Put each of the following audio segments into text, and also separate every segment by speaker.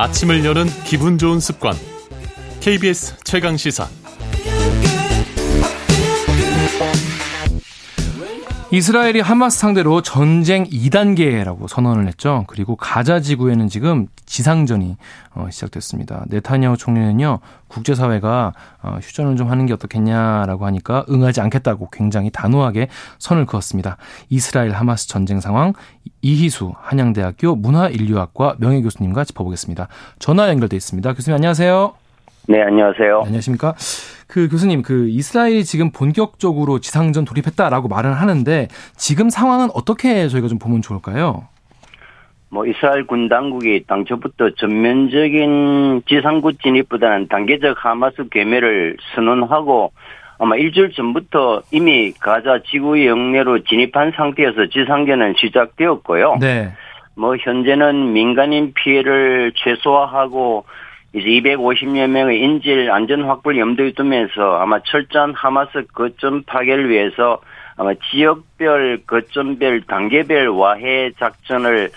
Speaker 1: 아침을 여는 기분 좋은 습관. KBS 최강 시사.
Speaker 2: 이스라엘이 하마스 상대로 전쟁 2단계라고 선언을 했죠. 그리고 가자 지구에는 지금 지상전이 어, 시작됐습니다. 네타냐후 총리는요, 국제사회가 어, 휴전을 좀 하는 게 어떻겠냐라고 하니까 응하지 않겠다고 굉장히 단호하게 선을 그었습니다. 이스라엘 하마스 전쟁 상황 이희수 한양대학교 문화인류학과 명예교수님과 짚어보겠습니다. 전화 연결돼 있습니다. 교수님 안녕하세요.
Speaker 3: 네, 안녕하세요.
Speaker 2: 안녕하십니까. 그 교수님, 그 이스라엘이 지금 본격적으로 지상전 돌입했다라고 말을 하는데 지금 상황은 어떻게 저희가 좀 보면 좋을까요?
Speaker 3: 뭐 이스라엘 군 당국이 당초부터 전면적인 지상군 진입보다는 단계적 하마스 괴멸을 선언하고 아마 일주일 전부터 이미 가자 지구 영내로 진입한 상태여서 지상전은 시작되었고요.
Speaker 2: 네.
Speaker 3: 뭐 현재는 민간인 피해를 최소화하고 이제 250여 명의 인질 안전 확보를 염두에 두면서 아마 철저한 하마스 거점 파괴를 위해서 아마 지역별 거점별 단계별 와해 작전을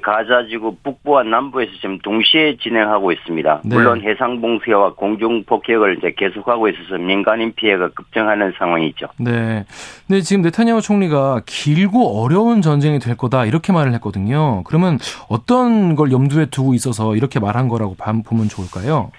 Speaker 3: 가자지구 북부와 남부에서 지금 동시에 진행하고 있습니다.
Speaker 2: 네.
Speaker 3: 물론 해상 봉쇄와 공중 폭격을 이제 계속하고 있어서 민간인 피해가 급증하는 상황이죠.
Speaker 2: 네. 근데 지금 네타냐후 총리가 길고 어려운 전쟁이 될 거다 이렇게 말을 했거든요. 그러면 어떤 걸 염두에 두고 있어서 이렇게 말한 거라고 보면 좋을까요?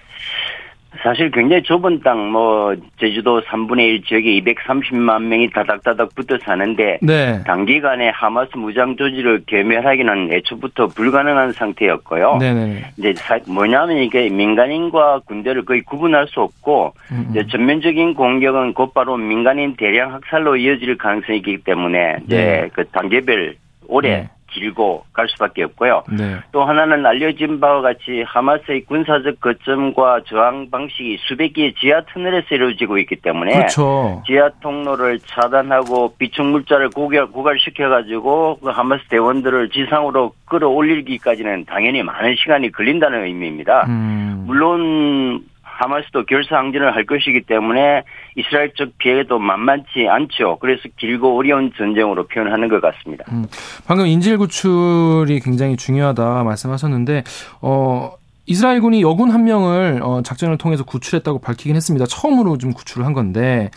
Speaker 3: 사실 굉장히 좁은 땅, 뭐, 제주도 3분의 1 지역에 230만 명이 다닥다닥 붙어 사는데,
Speaker 2: 네.
Speaker 3: 단기간에 하마스 무장 조직을 괴멸하기는 애초부터 불가능한 상태였고요.
Speaker 2: 네네.
Speaker 3: 이제 사- 뭐냐면 이게 민간인과 군대를 거의 구분할 수 없고,
Speaker 2: 음,
Speaker 3: 이제 전면적인 공격은 곧바로 민간인 대량 학살로 이어질 가능성이 있기 때문에, 이제
Speaker 2: 네.
Speaker 3: 그 단계별 오래
Speaker 2: 네.
Speaker 3: 길고 갈 수밖에 없고요.
Speaker 2: 네.
Speaker 3: 또 하나는 알려진 바와 같이 하마스의 군사적 거점과 저항 방식이 수백 개의 지하 터널에서 이루어지고 있기 때문에
Speaker 2: 그렇죠.
Speaker 3: 지하 통로를 차단하고 비축 물자를 고갈, 고갈시켜 가지고 그 하마스 대원들을 지상으로 끌어올리기까지는 당연히 많은 시간이 걸린다는 의미입니다.
Speaker 2: 음.
Speaker 3: 물론 하마스도 결사항전을 할 것이기 때문에 이스라엘 쪽 피해도 만만치 않죠. 그래서 길고 어려운 전쟁으로 표현하는 것 같습니다.
Speaker 2: 음, 방금 인질 구출이 굉장히 중요하다 말씀하셨는데 어 이스라엘군이 여군 한 명을 어, 작전을 통해서 구출했다고 밝히긴 했습니다. 처음으로 좀 구출을 한 건데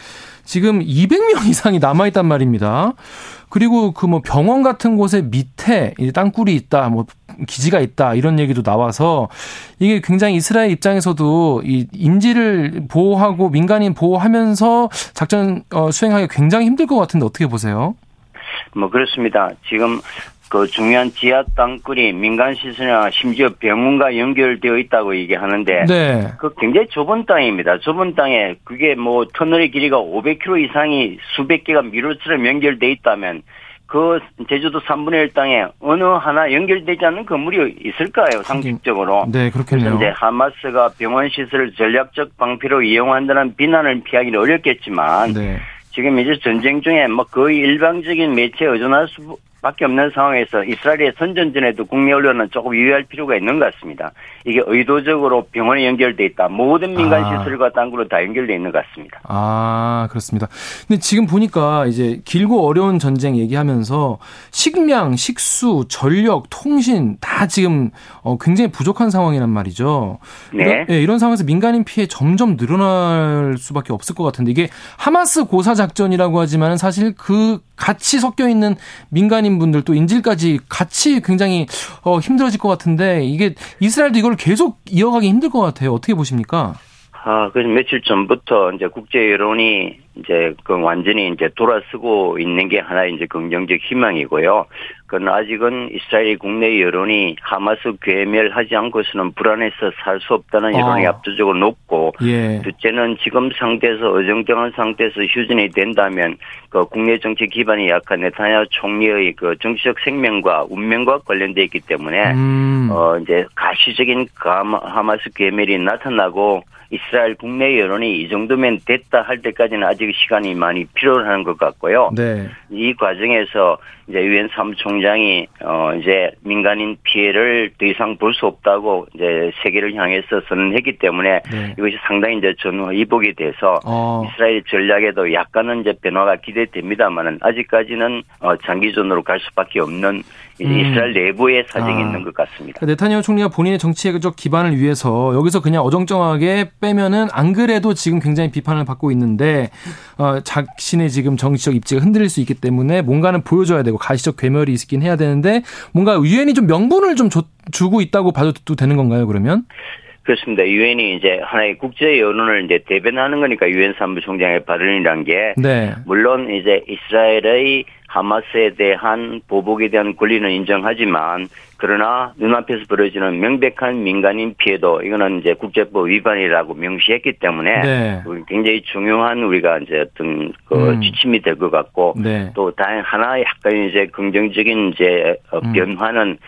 Speaker 2: 지금 200명 이상이 남아 있단 말입니다. 그리고 그 뭐 병원 같은 곳에 밑에 이 땅굴이 있다, 뭐 기지가 있다 이런 얘기도 나와서 이게 굉장히 이스라엘 입장에서도 이 인지를 보호하고 민간인 보호하면서 작전 어, 수행하기 굉장히 힘들 것 같은데 어떻게 보세요?
Speaker 3: 뭐 그렇습니다. 지금 그 중요한 지하 땅굴이 민간 시설이나 심지어 병원과 연결되어 있다고 얘기하는데
Speaker 2: 네.
Speaker 3: 그 굉장히 좁은 땅입니다. 좁은 땅에 그게 뭐 터널의 길이가 500km 이상이 수백 개가 미로처럼 연결돼 있다면 그 제주도 3분의 1 땅에 어느 하나 연결되지 않는 건물이 있을까요? 상식적으로.
Speaker 2: 네, 그렇겠네요.
Speaker 3: 이제 하마스가 병원 시설을 전략적 방패로 이용한다는 비난을 피하기는 어렵겠지만
Speaker 2: 네.
Speaker 3: 지금 이제 전쟁 중에 뭐 거의 일방적인 매체에 의존할 수 밖에 없는 상황에서 이스라엘의 선전전에도 국내 언론은 조금 유의할 필요가 있는 것 같습니다. 이게 의도적으로 병원에 연결돼 있다. 모든 민간
Speaker 2: 아.
Speaker 3: 시설과 땅굴로 다 연결돼 있는 것 같습니다.
Speaker 2: 아, 그렇습니다. 근데 지금 보니까 이제 길고 어려운 전쟁 얘기하면서 식량, 식수, 전력, 통신 다 지금 어, 굉장히 부족한 상황이란 말이죠.
Speaker 3: 네.
Speaker 2: 이런, 예, 이런 상황에서 민간인 피해 점점 늘어날 수밖에 없을 것 같은데 이게 하마스 고사 작전이라고 하지만 사실 그 같이 섞여 있는 민간인 분들 또 인질까지 같이 굉장히 어, 힘들어질 것 같은데 이게 이스라엘도 이걸 계속 이어가기 힘들 것 같아요. 어떻게 보십니까?
Speaker 3: 아, 그래서 며칠 전부터 이제 국제 여론이 이제 그 완전히 이제 돌아서고 있는 게 하나 이제 긍정적 희망이고요. 그건 아직은 이스라엘 국내 여론이 하마스 괴멸하지 않고서는 불안해서 살 수 없다는 여론이
Speaker 2: 아.
Speaker 3: 압도적으로 높고
Speaker 2: 예.
Speaker 3: 둘째는 지금 상태에서 어정쩡한 상태에서 휴전이 된다면 그 국내 정치 기반이 약한 네타냐 총리의 그 정치적 생명과 운명과 관련돼 있기 때문에
Speaker 2: 음.
Speaker 3: 어 이제 가시적인 하마스 괴멸이 나타나고 이스라엘 국내 여론이 이 정도면 됐다 할 때까지는 아직 시간이 많이 필요한 것 같고요.
Speaker 2: 네.
Speaker 3: 이 과정에서 이제 유엔 사무총장이 어 이제 민간인 피해를 더 이상 볼 수 없다고 이제 세계를 향해서 선언했기 때문에
Speaker 2: 네.
Speaker 3: 이것이 상당히 이제 전후 이복이 돼서
Speaker 2: 어.
Speaker 3: 이스라엘 전략에도 약간은 이제 변화가 기대됩니다만은 아직까지는 어 장기전으로 갈 수밖에 없는
Speaker 2: 음.
Speaker 3: 이스라엘 내부의 사정이
Speaker 2: 아.
Speaker 3: 있는 것 같습니다.
Speaker 2: 그러니까 네타냐후 총리가 본인의 정치적 기반을 위해서 여기서 그냥 어정쩡하게 빼면은 안 그래도 지금 굉장히 비판을 받고 있는데 어, 자신의 지금 정치적 입지가 흔들릴 수 있기 때문에 뭔가는 보여줘야 되고 가시적 괴멸이 있긴 해야 되는데 뭔가 유엔이 좀 명분을 좀 줘- 주고 있다고 봐도 되는 건가요 그러면?
Speaker 3: 그렇습니다. 유엔이 이제 하나의 국제 여론을 이제 대변하는 거니까 유엔 사무총장의 발언이란 게
Speaker 2: 네.
Speaker 3: 물론 이제 이스라엘의 하마스에 대한 보복에 대한 권리는 인정하지만 그러나 눈앞에서 벌어지는 명백한 민간인 피해도 이거는 이제 국제법 위반이라고 명시했기 때문에
Speaker 2: 네.
Speaker 3: 굉장히 중요한 우리가 이제 어떤 그
Speaker 2: 음.
Speaker 3: 지침이 될 것 같고
Speaker 2: 네.
Speaker 3: 또 다른 하나의 약간 이제 긍정적인 이제 어,
Speaker 2: 음.
Speaker 3: 변화는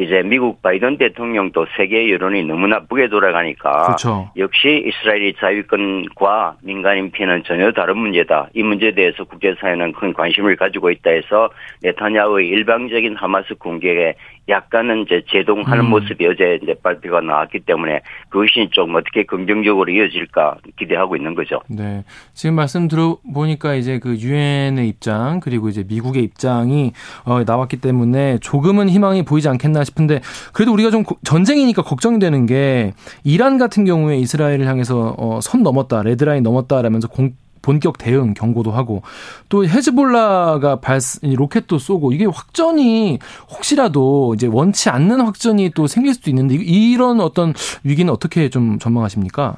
Speaker 3: 이제 미국 바이든 대통령도 세계 여론이 너무 나쁘게 돌아가니까
Speaker 2: 그렇죠.
Speaker 3: 역시 이스라엘의 자유권과 민간인 피해는 전혀 다른 문제다. 이 문제에 대해서 국제사회는 큰 관심을 가지고 있다 해서 네타냐후의 일방적인 하마스 공격에 약간은 이제 제동하는
Speaker 2: 음.
Speaker 3: 모습이 어제 이제 발표가 나왔기 때문에 그것이 좀 어떻게 긍정적으로 이어질까 기대하고 있는 거죠.
Speaker 2: 네. 지금 말씀 들어보니까 이제 그 유엔의 입장 그리고 이제 미국의 입장이 어, 나왔기 때문에 조금은 희망이 보이지 않겠나 싶은데 그래도 우리가 좀 고- 전쟁이니까 걱정이 되는 게 이란 같은 경우에 이스라엘을 향해서 어, 선 넘었다 레드라인 넘었다라면서 공 본격 대응 경고도 하고 또 헤즈볼라가 발 로켓도 쏘고 이게 확전이 혹시라도 이제 원치 않는 확전이 또 생길 수도 있는데 이- 이런 어떤 위기는 어떻게 좀 전망하십니까?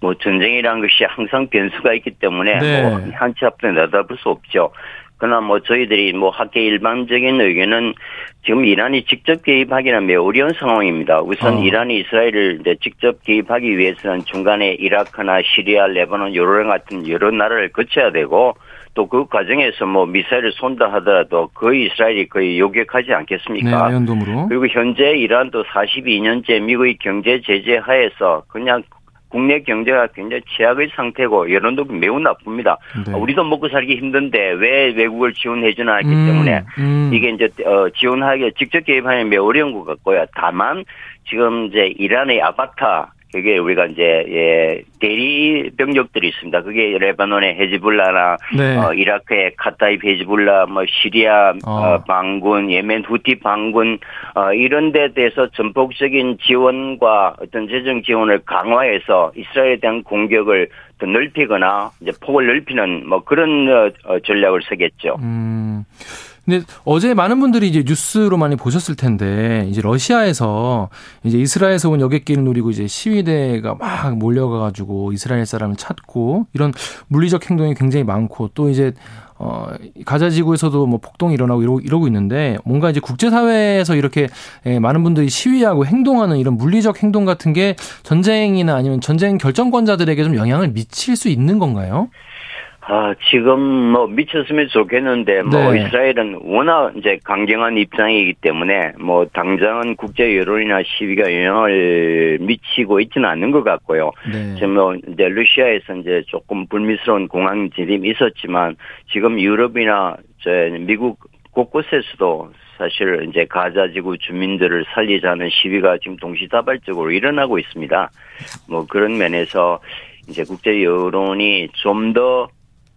Speaker 3: 뭐 전쟁이라는 것이 항상 변수가 있기 때문에
Speaker 2: 네.
Speaker 3: 뭐 한치 앞에 내다볼 수 없죠. 그러나 뭐 저희들이 뭐 학계 일반적인 의견은 지금 이란이 직접 개입하기는 매우 어려운 상황입니다. 우선
Speaker 2: 어.
Speaker 3: 이란이 이스라엘을 이제 직접 개입하기 위해서는 중간에 이라크나 시리아, 레바논, 요르단 같은 여러 나라를 거쳐야 되고 또 그 과정에서 뭐 미사일을 쏜다 하더라도 거의 이스라엘이 거의 요격하지
Speaker 2: 네,
Speaker 3: 않겠습니까?
Speaker 2: 아연돔으로.
Speaker 3: 그리고 현재 이란도 42년째 미국의 경제 제재 하에서 그냥 국내 경제가 굉장히 최악의 상태고 여론도 매우 나쁩니다.
Speaker 2: 네.
Speaker 3: 우리도 먹고 살기 힘든데 왜 외국을 지원해 주나 했기
Speaker 2: 음,
Speaker 3: 때문에
Speaker 2: 음.
Speaker 3: 이게 이제 어, 지원하기 직접 개입하는 매우 어려운 것 같고요. 다만 지금 이제 이란의 아바타 그게 우리가 이제 예, 대리 병력들이 있습니다. 그게 레바논의 헤즈볼라나
Speaker 2: 네.
Speaker 3: 어, 이라크의 카타입 헤즈볼라, 뭐 시리아
Speaker 2: 어.
Speaker 3: 어, 반군, 예멘 후티 반군 어, 이런 데 대해서 전폭적인 지원과 어떤 재정 지원을 강화해서 이스라엘에 대한 공격을 더 넓히거나 이제 폭을 넓히는 뭐 그런 어, 어, 전략을 쓰겠죠.
Speaker 2: 음. 근데 어제 많은 분들이 이제 뉴스로 많이 보셨을 텐데 이제 러시아에서 이제 이스라엘에서 온 여객기를 노리고 이제 시위대가 막 몰려가 가지고 이스라엘 사람을 찾고 이런 물리적 행동이 굉장히 많고 또 이제 어 가자 지구에서도 뭐 폭동이 일어나고 이러고, 이러고 있는데 뭔가 이제 국제사회에서 이렇게 예, 많은 분들이 시위하고 행동하는 이런 물리적 행동 같은 게 전쟁이나 아니면 전쟁 결정권자들에게 좀 영향을 미칠 수 있는 건가요?
Speaker 3: 아, 지금 뭐 미쳤으면 좋겠는데 뭐
Speaker 2: 네.
Speaker 3: 이스라엘은 워낙 이제 강경한 입장이기 때문에 뭐 당장은 국제 여론이나 시위가 영향을 미치고 있지는 않는 것 같고요.
Speaker 2: 네.
Speaker 3: 지금 뭐 이제 러시아에서 이제 조금 불미스러운 공항 진입이 있었지만 지금 유럽이나 저 미국 곳곳에서도 사실 이제 가자 지구 주민들을 살리자는 시위가 지금 동시다발적으로 일어나고 있습니다. 뭐 그런 면에서 이제 국제 여론이 좀더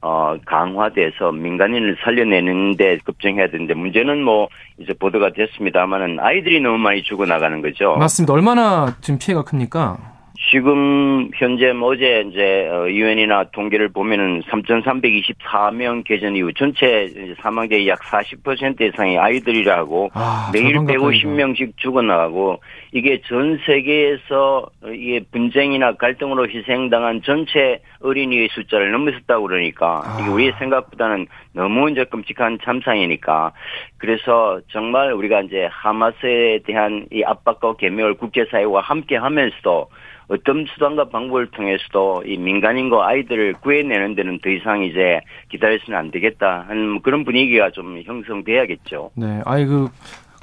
Speaker 3: 어, 강화돼서 민간인을 살려내는데 급정해야 되는데 문제는 뭐 이제 보도가 됐습니다만은 아이들이 너무 많이 죽어나가는 거죠.
Speaker 2: 맞습니다. 얼마나 지금 피해가 큽니까?
Speaker 3: 지금 현재 뭐 어제 이제 유엔이나 통계를 보면은 3,324명 개전 이후 전체 이제 사망자의 약 40% 이상이 아이들이라고
Speaker 2: 아,
Speaker 3: 매일
Speaker 2: 절반 가까이가.
Speaker 3: 150명씩 죽어나가고 이게 전 세계에서 이게 분쟁이나 갈등으로 희생당한 전체 어린이의 숫자를 넘어섰다고 그러니까 이게
Speaker 2: 아.
Speaker 3: 우리 생각보다는 너무 이제 끔찍한 참상이니까 그래서 정말 우리가 이제 하마스에 대한 이 압박과 개명을 국제사회와 함께 하면서도 어떤 수단과 방법을 통해서도 이 민간인과 아이들을 구해내는 데는 더 이상 이제 기다려서는 안 되겠다 하는 그런 분위기가 좀 형성돼야겠죠.
Speaker 2: 네, 아이 그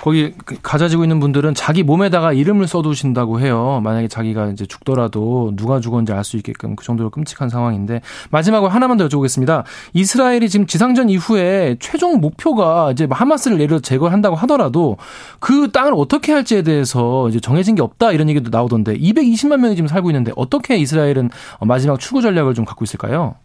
Speaker 2: 거기 가져지고 있는 분들은 자기 몸에다가 이름을 써두신다고 해요. 만약에 자기가 이제 죽더라도 누가 죽었는지 알 수 있게끔 그 정도로 끔찍한 상황인데 마지막으로 하나만 더 여쭤보겠습니다. 이스라엘이 지금 지상전 이후에 최종 목표가 이제 하마스를 내려 제거한다고 하더라도 그 땅을 어떻게 할지에 대해서 이제 정해진 게 없다 이런 얘기도 나오던데 220만 명이 지금 살고 있는데 어떻게 이스라엘은 마지막 추구 전략을 좀 갖고 있을까요?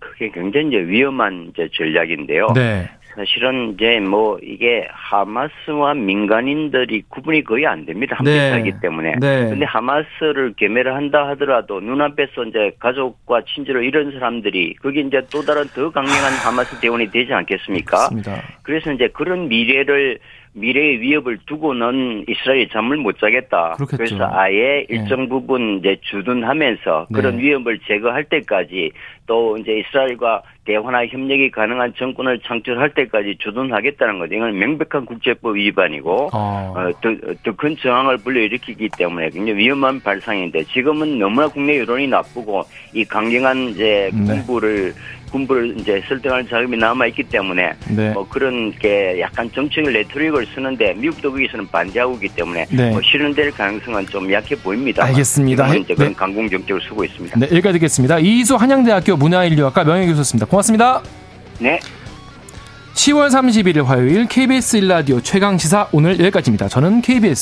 Speaker 3: 그게 굉장히 이제 위험한 이제 전략인데요.
Speaker 2: 네.
Speaker 3: 사실은 이제 뭐 이게 하마스와 민간인들이 구분이 거의 안 됩니다. 함께
Speaker 2: 네.
Speaker 3: 살기 때문에.
Speaker 2: 네.
Speaker 3: 근데 하마스를 괴멸을 한다 하더라도 눈앞에서 이제 가족과 친지로 이런 사람들이 그게 이제 또 다른 더 강력한 하마스 대원이 되지 않겠습니까?
Speaker 2: 맞습니다.
Speaker 3: 그래서 이제 그런 미래를 미래의 위협을 두고는 이스라엘이 잠을 못 자겠다.
Speaker 2: 그렇겠죠.
Speaker 3: 그래서 아예 일정 부분 이제 주둔하면서
Speaker 2: 네.
Speaker 3: 그런 위협을 제거할 때까지 또 이제 이스라엘과 대화나 협력이 가능한 정권을 창출할 때까지 주둔하겠다는 거죠. 이건 명백한 국제법 위반이고
Speaker 2: 어.
Speaker 3: 어, 더, 더큰 저항을 불러일으키기 때문에 굉장히 위험한 발상인데 지금은 너무나 국내 여론이 나쁘고 이 강경한 이제
Speaker 2: 네.
Speaker 3: 군부를 군부를 이제 설득할 자금이 남아 있기 때문에
Speaker 2: 네.
Speaker 3: 뭐 그런 게 약간 정치적 레토릭을 쓰는데 미국도 거기서는 반대하고 있기 때문에
Speaker 2: 네.
Speaker 3: 뭐 실현될 가능성은 좀 약해 보입니다.
Speaker 2: 알겠습니다.
Speaker 3: 이제 그런
Speaker 2: 네.
Speaker 3: 강공 정책을 쓰고 있습니다.
Speaker 2: 네, 여기까지 듣겠습니다. 이희수 한양대학교 문화인류학과 명예교수였습니다. 고맙습니다.
Speaker 3: 네.
Speaker 2: 10월 31일 화요일 KBS 1라디오 최강시사 오늘 여기까지입니다. 저는 KBS